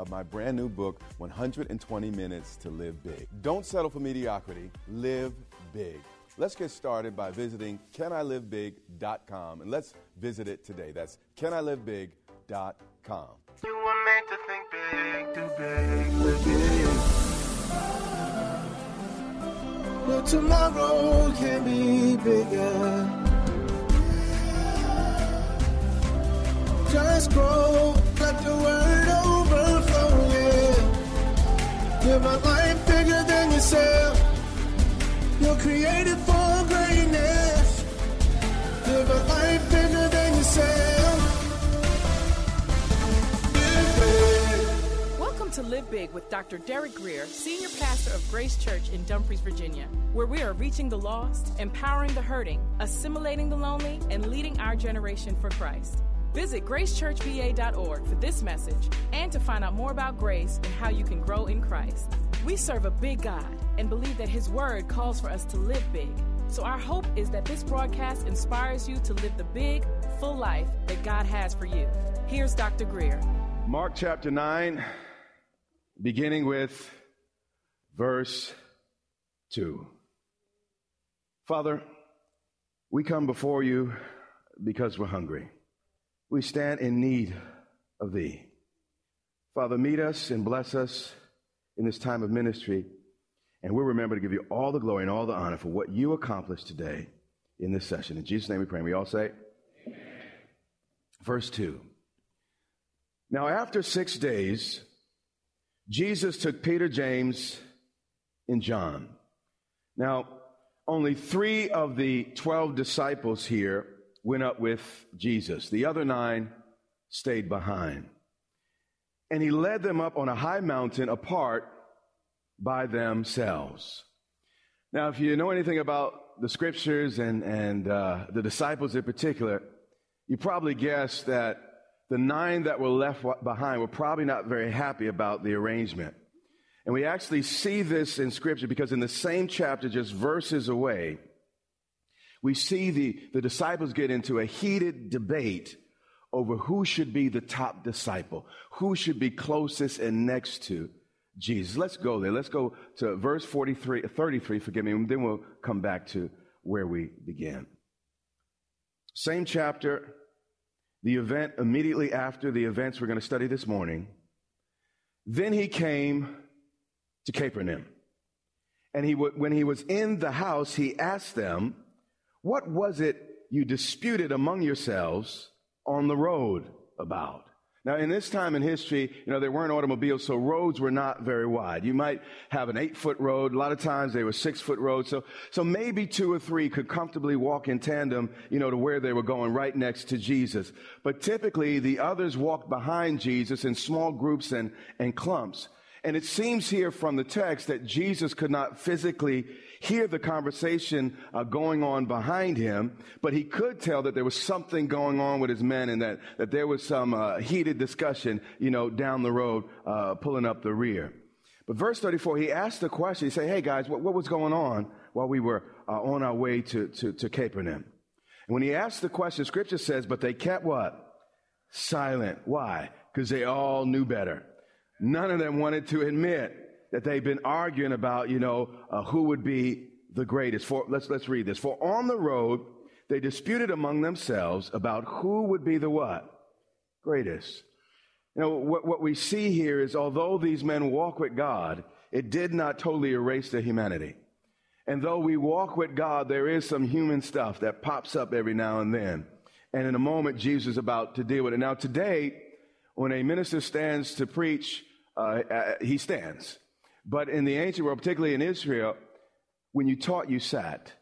of my brand new book, 120 Minutes to Live Big. Don't settle for mediocrity, live big. Let's get started by visiting canilivebig.com and let's visit it today. That's canilivebig.com. You were meant to think big, do big, live big. But tomorrow can be bigger. Just grow, let the word A life bigger than yourself. You're created for greatness. Live a life bigger than yourself. Live big. Welcome to Live Big with Dr. Derek Grier, Senior Pastor of Grace Church in Dumfries, Virginia, where we are reaching the lost, empowering the hurting, assimilating the lonely, and leading our generation for Christ. Visit gracechurchva.org for this message and to find out more about grace and how you can grow in Christ. We serve a big God and believe that His Word calls for us to live big. So, our hope is that this broadcast inspires you to live the big, full life that God has for you. Here's Dr. Grier. Mark chapter 9, beginning with verse 2. Father, we come before you because we're hungry. We stand in need of Thee. Father, meet us and bless us in this time of ministry, and we'll remember to give you all the glory and all the honor for what you accomplished today in this session. In Jesus' name we pray. We all say, Amen. Verse 2. Now, after six days, Jesus took Peter, James, and John. Now, only three of the 12 disciples here went up with Jesus. The other nine stayed behind. And he led them up on a high mountain apart by themselves. Now, if you know anything about the scriptures and, and uh, the disciples in particular, you probably guessed that the nine that were left behind were probably not very happy about the arrangement. And we actually see this in scripture because in the same chapter, just verses away, we see the, the disciples get into a heated debate over who should be the top disciple, who should be closest and next to Jesus. Let's go there. Let's go to verse 43, 33, forgive me, and then we'll come back to where we began. Same chapter, the event immediately after the events we're going to study this morning. Then he came to Capernaum. And he, when he was in the house, he asked them, what was it you disputed among yourselves on the road about? Now, in this time in history, you know, there weren't automobiles, so roads were not very wide. You might have an eight foot road. A lot of times they were six foot roads. So, so maybe two or three could comfortably walk in tandem, you know, to where they were going right next to Jesus. But typically the others walked behind Jesus in small groups and, and clumps. And it seems here from the text that Jesus could not physically hear the conversation uh, going on behind him, but he could tell that there was something going on with his men and that, that there was some uh, heated discussion, you know, down the road, uh, pulling up the rear. But verse 34, he asked the question, he said, hey guys, what, what was going on while we were uh, on our way to, to, to Capernaum. And when he asked the question, scripture says, but they kept what? Silent. Why? Because they all knew better. None of them wanted to admit that they've been arguing about, you know, uh, who would be the greatest. For, let's, let's read this. For on the road, they disputed among themselves about who would be the what? Greatest. You know, what, what we see here is although these men walk with God, it did not totally erase their humanity. And though we walk with God, there is some human stuff that pops up every now and then. And in a moment, Jesus is about to deal with it. Now, today, when a minister stands to preach, uh, uh, he stands. But in the ancient world, particularly in Israel, when you taught, you sat.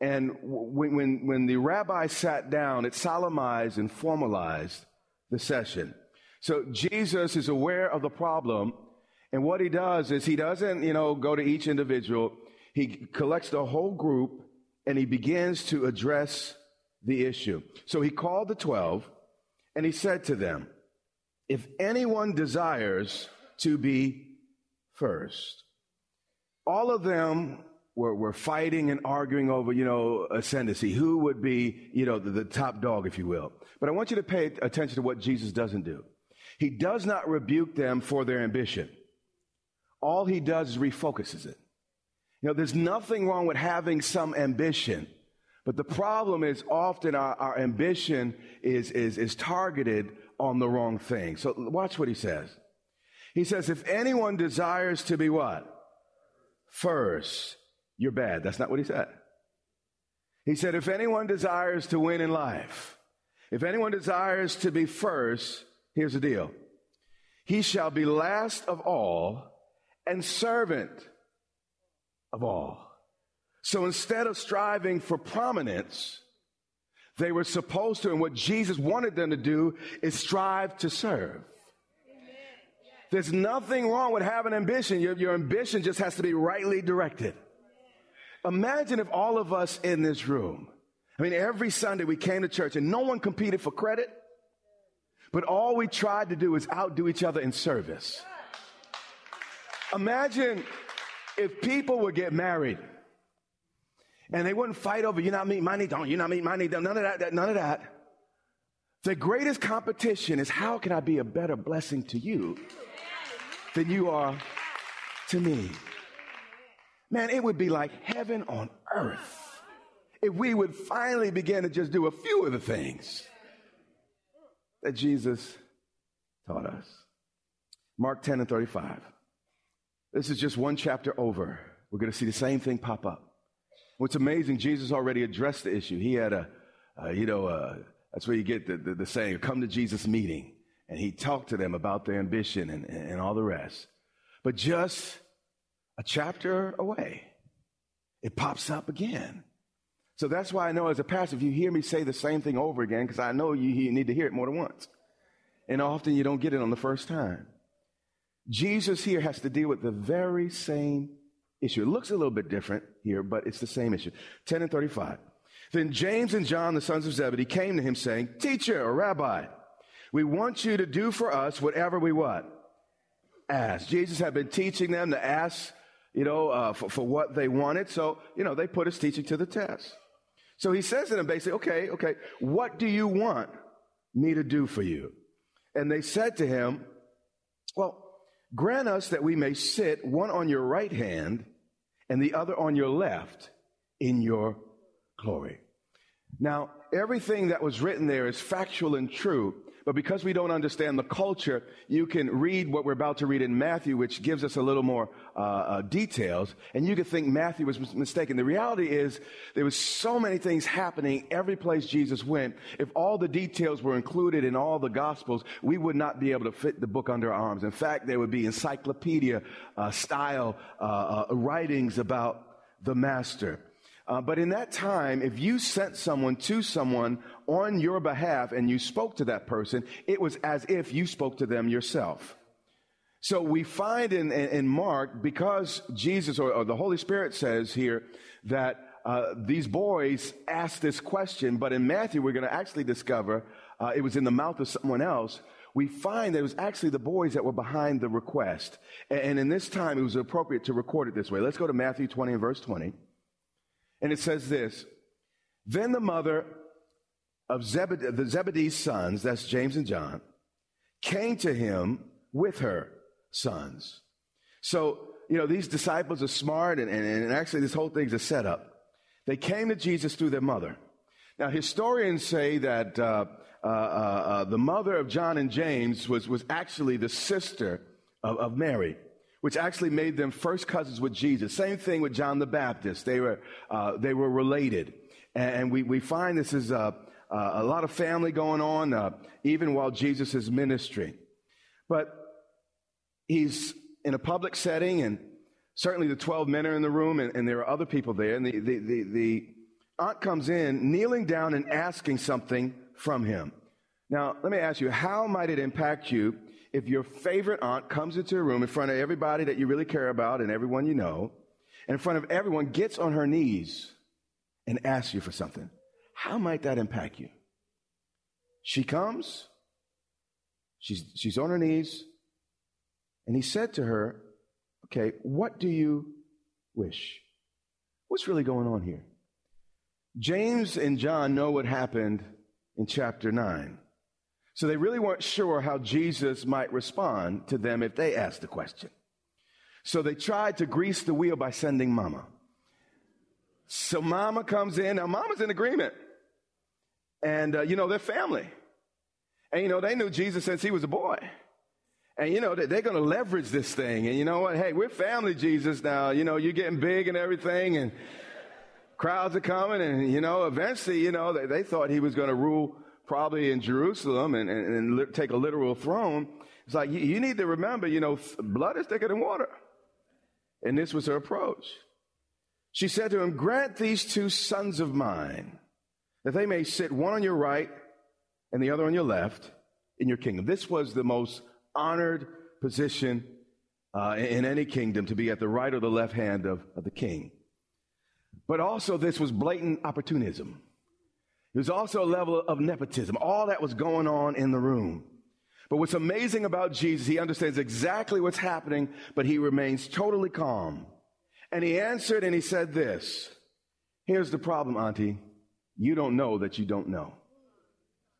And when, when, when the rabbi sat down, it solemnized and formalized the session. So Jesus is aware of the problem. And what he does is he doesn't, you know, go to each individual. He collects the whole group and he begins to address the issue. So he called the 12 and he said to them, if anyone desires to be first, all of them were, were fighting and arguing over, you know, ascendancy. Who would be, you know, the, the top dog, if you will. But I want you to pay attention to what Jesus doesn't do. He does not rebuke them for their ambition. All he does is refocuses it. You know, there's nothing wrong with having some ambition, but the problem is often our, our ambition is, is, is targeted on the wrong thing. So watch what he says. He says, if anyone desires to be what? First, you're bad. That's not what he said. He said, if anyone desires to win in life, if anyone desires to be first, here's the deal. He shall be last of all and servant of all. So instead of striving for prominence, they were supposed to, and what Jesus wanted them to do is strive to serve. There's nothing wrong with having ambition. Your, your ambition just has to be rightly directed. Imagine if all of us in this room, I mean, every Sunday we came to church and no one competed for credit, but all we tried to do is outdo each other in service. Imagine if people would get married and they wouldn't fight over, you not meet my need, don't you not meet my need, none of that, none of that. The greatest competition is how can I be a better blessing to you than you are to me? Man, it would be like heaven on earth if we would finally begin to just do a few of the things that Jesus taught us. Mark 10 and 35. This is just one chapter over. We're going to see the same thing pop up. What's amazing, Jesus already addressed the issue. He had a, you know, that's where you get the, the, the, saying, come to Jesus meeting. And he talked to them about their ambition and, and all the rest. But just a chapter away, it pops up again. So that's why I know as a pastor, if you hear me say the same thing over again, because I know you, you need to hear it more than once. And often you don't get it on the first time. Jesus here has to deal with the very same issue. It looks a little bit different here, but it's the same issue. 10 and 35. Then James and John, the sons of Zebedee, came to him saying, Teacher or Rabbi, we want you to do for us whatever we what? Ask. Jesus had been teaching them to ask you know, uh, for, for what they wanted. So, you know, they put his teaching to the test. So he says to them basically, okay, okay, what do you want me to do for you? And they said to him, well, grant us that we may sit one on your right hand and the other on your left in your glory. Now, everything that was written there is factual and true, but because we don't understand the culture, you can read what we're about to read in Matthew, which gives us a little more uh, uh, details, and you could think Matthew was mistaken. The reality is there was so many things happening every place Jesus went. If all the details were included in all the Gospels, we would not be able to fit the book under our arms. In fact, there would be encyclopedia uh, style uh, uh, writings about the Master. Uh, but in that time, if you sent someone to someone on your behalf and you spoke to that person, it was as if you spoke to them yourself. So we find in, in, in Mark, because Jesus or, or, the Holy Spirit says here that uh, these boys asked this question, but in Matthew, we're going to actually discover uh, it was in the mouth of someone else. We find that it was actually the boys that were behind the request. And, in this time, it was appropriate to record it this way. Let's go to Matthew 20 and verse 20. And it says this Then the mother of Zebedee, the Zebedee's sons, that's James and John, came to him with her sons. So, you know, these disciples are smart, and, and, and actually, this whole thing's a setup. They came to Jesus through their mother. Now, historians say that uh, uh, uh, uh, the mother of John and James was, was actually the sister of, of Mary, which actually made them first cousins with Jesus. Same thing with John the Baptist. They were, uh, they were related. And we, we find this is uh, a lot of family going on, even while Jesus is ministering. But he's in a public setting, and certainly the 12 men are in the room, and, and there are other people there. And the, the, the, the aunt comes in, kneeling down and asking something from him. Now, let me ask you, how might it impact you if your favorite aunt comes into a room in front of everybody that you really care about and everyone you know, and in front of everyone gets on her knees and asks you for something? How might that impact you? She comes, she's, she's on her knees, and he said to her, Okay, what do you wish? What's really going on here? James and John know what happened in chapter 9. So they really weren't sure how Jesus might respond to them if they asked the question. So they tried to grease the wheel by sending mama. So mama comes in. Now mama's in agreement. And, uh, you know, they're family. And, you know, they knew Jesus since he was a boy. And, you know, they're going to leverage this thing. And you know what? Hey, we're family, Jesus, now. You know, you're getting big and everything. And, crowds are coming, and you know, eventually, you know, they, they thought he was going to rule probably in Jerusalem and, and, and take a literal throne. It's like, you, you need to remember, you know, blood is thicker than water. And this was her approach. She said to him, Grant these two sons of mine that they may sit one on your right and the other on your left in your kingdom. This was the most honored position uh, in any kingdom to be at the right or the left hand of, of the king. But also, this was blatant opportunism. Was also a level of nepotism. All that was going on in the room. But what's amazing about Jesus, he understands exactly what's happening, but he remains totally calm. And he answered and he said this Here's the problem, Auntie. You don't know that you don't know.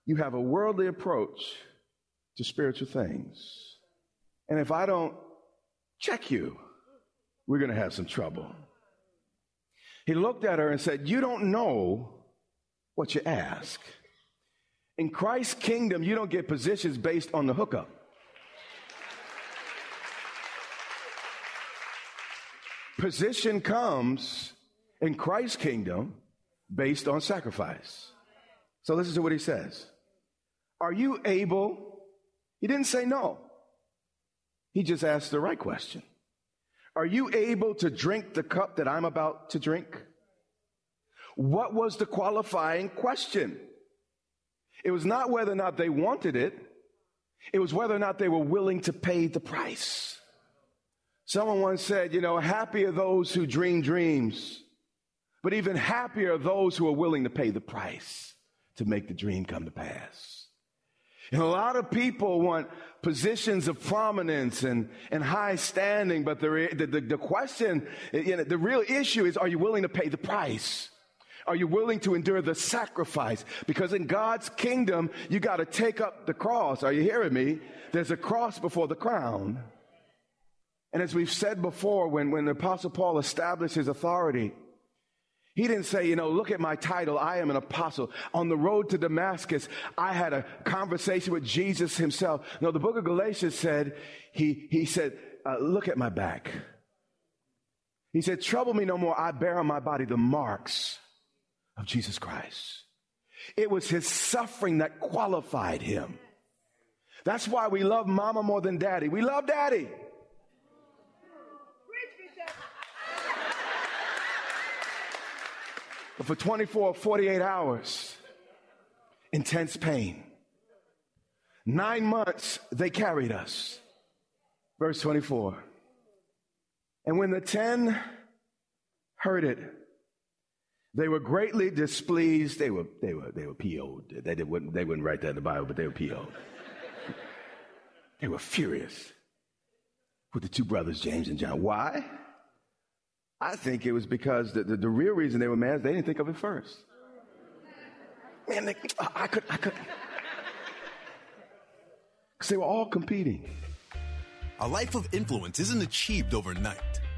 You have a worldly approach to spiritual things. And if I don't check you, we're going to have some trouble. He looked at her and said, You don't know what you ask. In Christ's kingdom, you don't get positions based on the hookup. Position comes in Christ's kingdom based on sacrifice. So listen to what he says. Are you able? He didn't say no. He just asked the right question. Are you able to drink the cup that I'm about to drink? What was the qualifying question? It was not whether or not they wanted it. It was whether or not they were willing to pay the price. Someone once said, you know, happy are those who dream dreams, but even happier are those who are willing to pay the price to make the dream come to pass. And a lot of people want positions of prominence and, and high standing, but the, the, the question, you know, the real issue is, are you willing to pay the price? Are you willing to endure the sacrifice? Because in God's kingdom, you got to take up the cross. Are you hearing me? There's a cross before the crown. And as we've said before, when, when the apostle Paul established his authority, he didn't say, you know, look at my title. I am an apostle. On the road to Damascus, I had a conversation with Jesus himself. No, the book of Galatians said, he, he said, uh, look at my back. He said, trouble me no more. I bear on my body the marks of Jesus Christ. It was his suffering that qualified him. That's why we love mama more than daddy. We love daddy. But for 24, or 48 hours, intense pain. Nine months they carried us. Verse 24. And when the ten heard it, they were greatly displeased. They were, they were, they were PO'd. They, they, wouldn't, they wouldn't write that in the Bible, but they were PO'd. they were furious with the two brothers, James and John. Why? I think it was because the, the, the real reason they were mad is they didn't think of it first. Man, they, I could, I could. Because they were all competing. A life of influence isn't achieved overnight.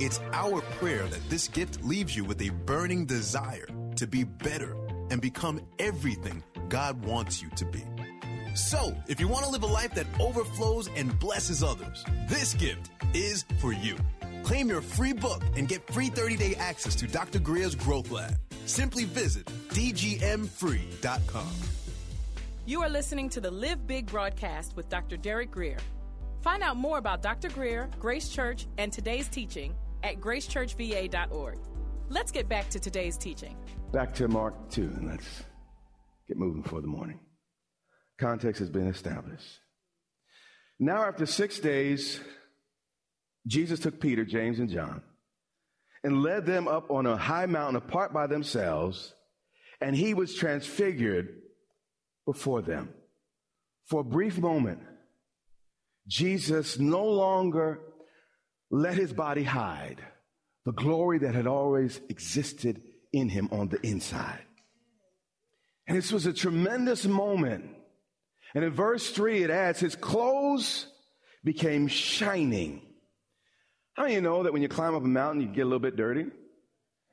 It's our prayer that this gift leaves you with a burning desire to be better and become everything God wants you to be. So, if you want to live a life that overflows and blesses others, this gift is for you. Claim your free book and get free 30 day access to Dr. Grier's Growth Lab. Simply visit dgmfree.com. You are listening to the Live Big broadcast with Dr. Derek Grier. Find out more about Dr. Grier, Grace Church, and today's teaching at gracechurchva.org. Let's get back to today's teaching. Back to Mark 2, and let's get moving for the morning. Context has been established. Now, after six days, Jesus took Peter, James, and John and led them up on a high mountain apart by themselves, and he was transfigured before them. For a brief moment, Jesus no longer let his body hide the glory that had always existed in him on the inside. And this was a tremendous moment. And in verse 3, it adds, his clothes became shining. How many you know that when you climb up a mountain, you get a little bit dirty?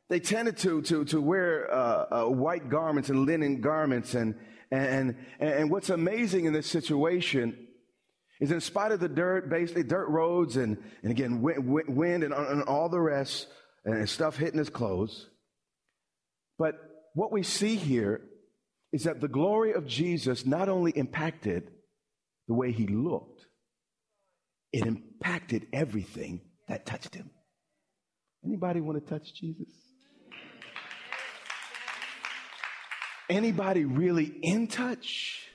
They tended to, to, to wear uh, uh, white garments and linen garments. And, And, and, and what's amazing in this situation is in spite of the dirt, basically dirt roads and, and again, wind and, and all the rest and stuff hitting his clothes. But what we see here is that the glory of Jesus not only impacted the way he looked, it impacted everything that touched him. Anybody want to touch Jesus? Anybody really in touch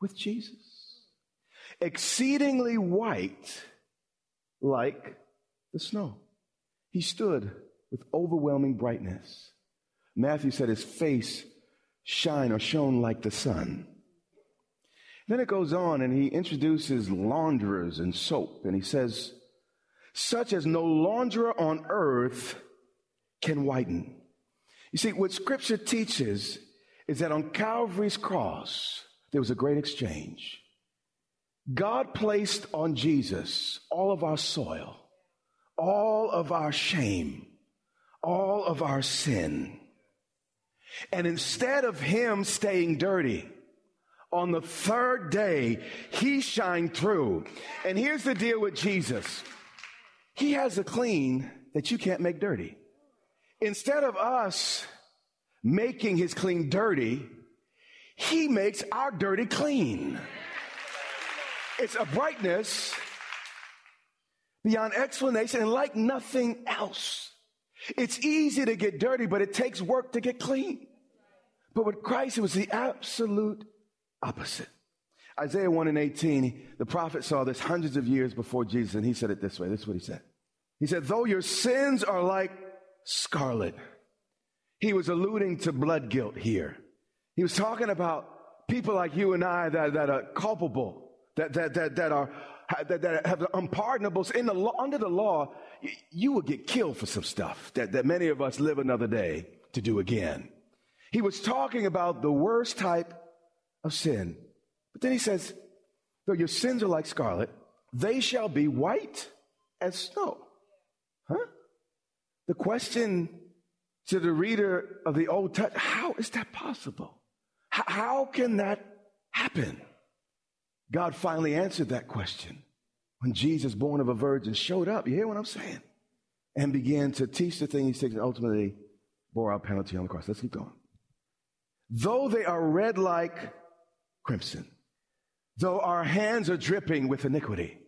with Jesus? Exceedingly white like the snow. He stood with overwhelming brightness. Matthew said his face shine or shone like the sun. Then it goes on and he introduces launderers and soap and he says, such as no launderer on earth can whiten. You see, what scripture teaches is that on Calvary's cross, there was a great exchange. God placed on Jesus all of our soil, all of our shame, all of our sin. And instead of him staying dirty, on the third day, he shined through. And here's the deal with Jesus. He has a clean that you can't make dirty. Instead of us making his clean dirty, he makes our dirty clean. It's a brightness beyond explanation and like nothing else. It's easy to get dirty, but it takes work to get clean. But with Christ, it was the absolute opposite. Isaiah 1 and 18, the prophet saw this hundreds of years before Jesus, and he said it this way. This is what he said. He said, though your sins are like scarlet, he was alluding to blood guilt here. He was talking about people like you and I that, that are culpable, that, that, that, that are, that, that have unpardonable in the law, under the law, you, will get killed for some stuff that, that many of us live another day to do again. He was talking about the worst type of sin. But then he says, though your sins are like scarlet, they shall be white as snow. Huh? The question to the reader of the Old Testament, how is that possible? How can that happen? God finally answered that question when Jesus, born of a virgin, showed up. You hear what I'm saying? And began to teach the thing he said and ultimately bore our penalty on the cross. Let's keep going. Though they are red like crimson, though our hands are dripping with iniquity,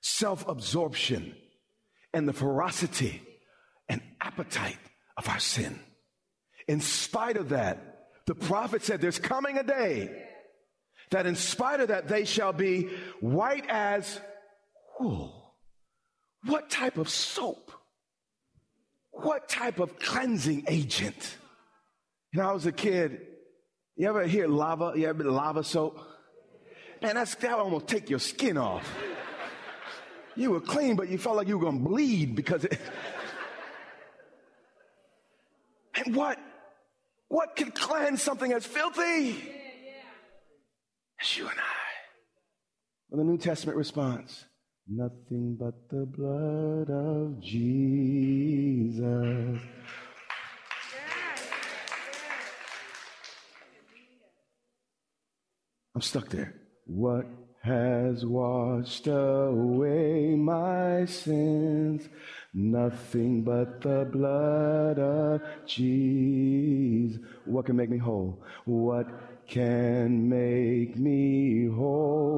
self absorption, and the ferocity and appetite of our sin. In spite of that, the prophet said there's coming a day that in spite of that, they shall be white as wool. What type of soap? What type of cleansing agent? You know, I was a kid. You ever hear lava? You ever lava soap? Man, that's, that almost take your skin off. You were clean, but you felt like you were going to bleed because it. and what? What can cleanse something as filthy? You and I. Well, the New Testament response nothing but the blood of Jesus. I'm stuck there. What has washed away my sins? Nothing but the blood of Jesus. What can make me whole? What can make me whole.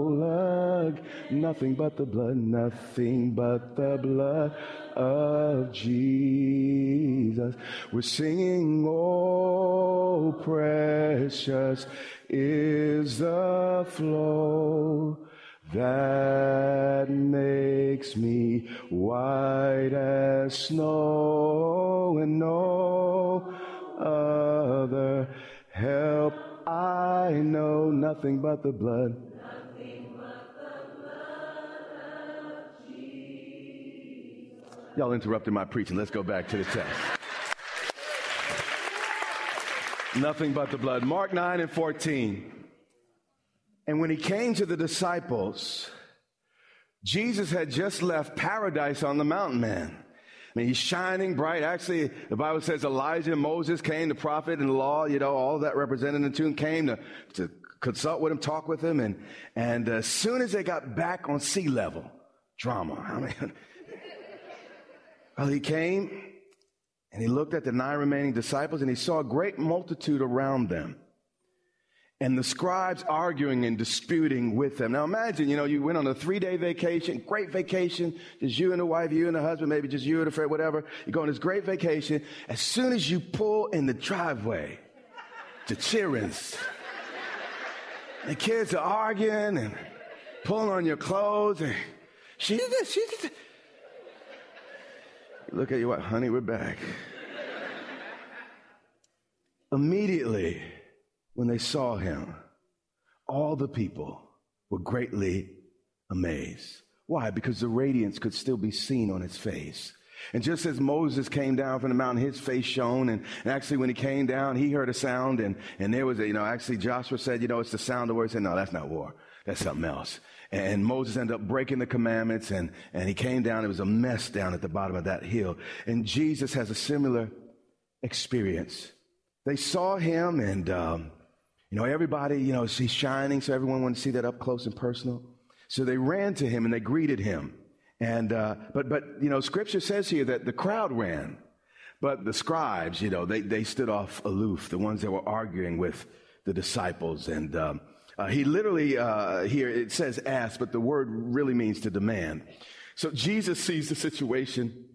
Nothing but the blood, nothing but the blood of Jesus. We're singing, oh, precious is the flow that makes me white as snow and no other help I know nothing but the blood. Nothing but the blood Y'all interrupted my preaching. Let's go back to the text. nothing but the blood. Mark 9 and 14. And when he came to the disciples, Jesus had just left paradise on the mountain, man. I mean, he's shining bright. Actually, the Bible says Elijah, Moses came, the prophet and the law, you know, all that represented in the tune came to, to consult with him, talk with him. And, and as soon as they got back on sea level, drama. I mean, well, he came and he looked at the nine remaining disciples and he saw a great multitude around them and the scribes arguing and disputing with them. Now imagine, you know, you went on a three day vacation, great vacation, just you and the wife, you and the husband, maybe just you and the friend, whatever. You go on this great vacation. As soon as you pull in the driveway the Cheerin's, the kids are arguing and pulling on your clothes and she this, she this. Look at you, what, honey, we're back. Immediately, when they saw him, all the people were greatly amazed. Why? Because the radiance could still be seen on his face. And just as Moses came down from the mountain, his face shone. And, and, actually, when he came down, he heard a sound. And, and there was a, you know, actually, Joshua said, you know, it's the sound of war. He said, no, that's not war. That's something else. And Moses ended up breaking the commandments. And, and he came down. It was a mess down at the bottom of that hill. And Jesus has a similar experience. They saw him and, um, you know, everybody, you know, he's shining, so everyone wanted to see that up close and personal. So they ran to him and they greeted him. And, uh, but, but, you know, scripture says here that the crowd ran, but the scribes, you know, they, they stood off aloof, the ones that were arguing with the disciples. And, um, uh, he literally, uh, here it says ask, but the word really means to demand. So Jesus sees the situation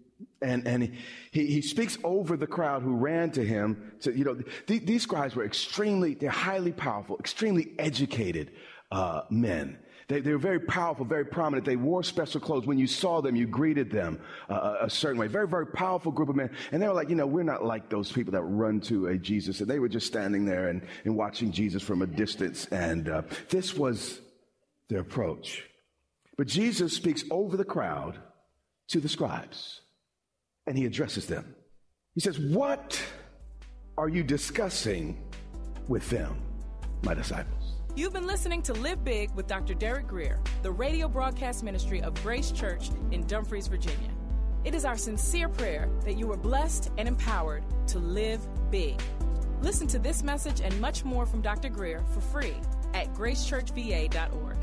and, and he, he speaks over the crowd who ran to him. To, you know, th- these scribes were extremely, they're highly powerful, extremely educated uh, men. They, they were very powerful, very prominent. They wore special clothes. When you saw them, you greeted them uh, a certain way. Very, very powerful group of men. And they were like, you know, we're not like those people that run to a Jesus. And they were just standing there and, and watching Jesus from a distance. And uh, this was their approach. But Jesus speaks over the crowd to the scribes and he addresses them. He says, What are you discussing with them, my disciples? You've been listening to Live Big with Dr. Derek Grier, the radio broadcast ministry of Grace Church in Dumfries, Virginia. It is our sincere prayer that you are blessed and empowered to live big. Listen to this message and much more from Dr. Grier for free at gracechurchva.org.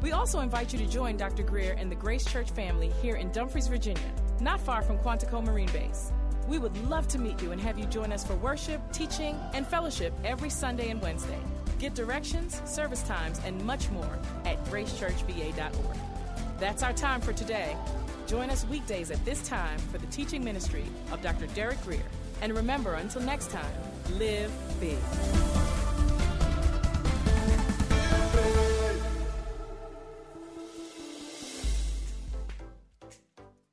We also invite you to join Dr. Grier and the Grace Church family here in Dumfries, Virginia, not far from Quantico Marine Base. We would love to meet you and have you join us for worship, teaching, and fellowship every Sunday and Wednesday. Get directions, service times, and much more at gracechurchva.org. That's our time for today. Join us weekdays at this time for the teaching ministry of Dr. Derek Grier. And remember, until next time, live big.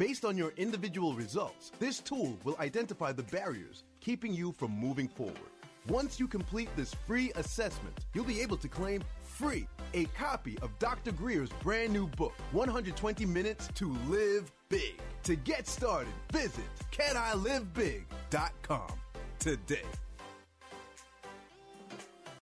Based on your individual results, this tool will identify the barriers keeping you from moving forward. Once you complete this free assessment, you'll be able to claim free a copy of Dr. Grier's brand new book, 120 Minutes to Live Big. To get started, visit canilivebig.com today.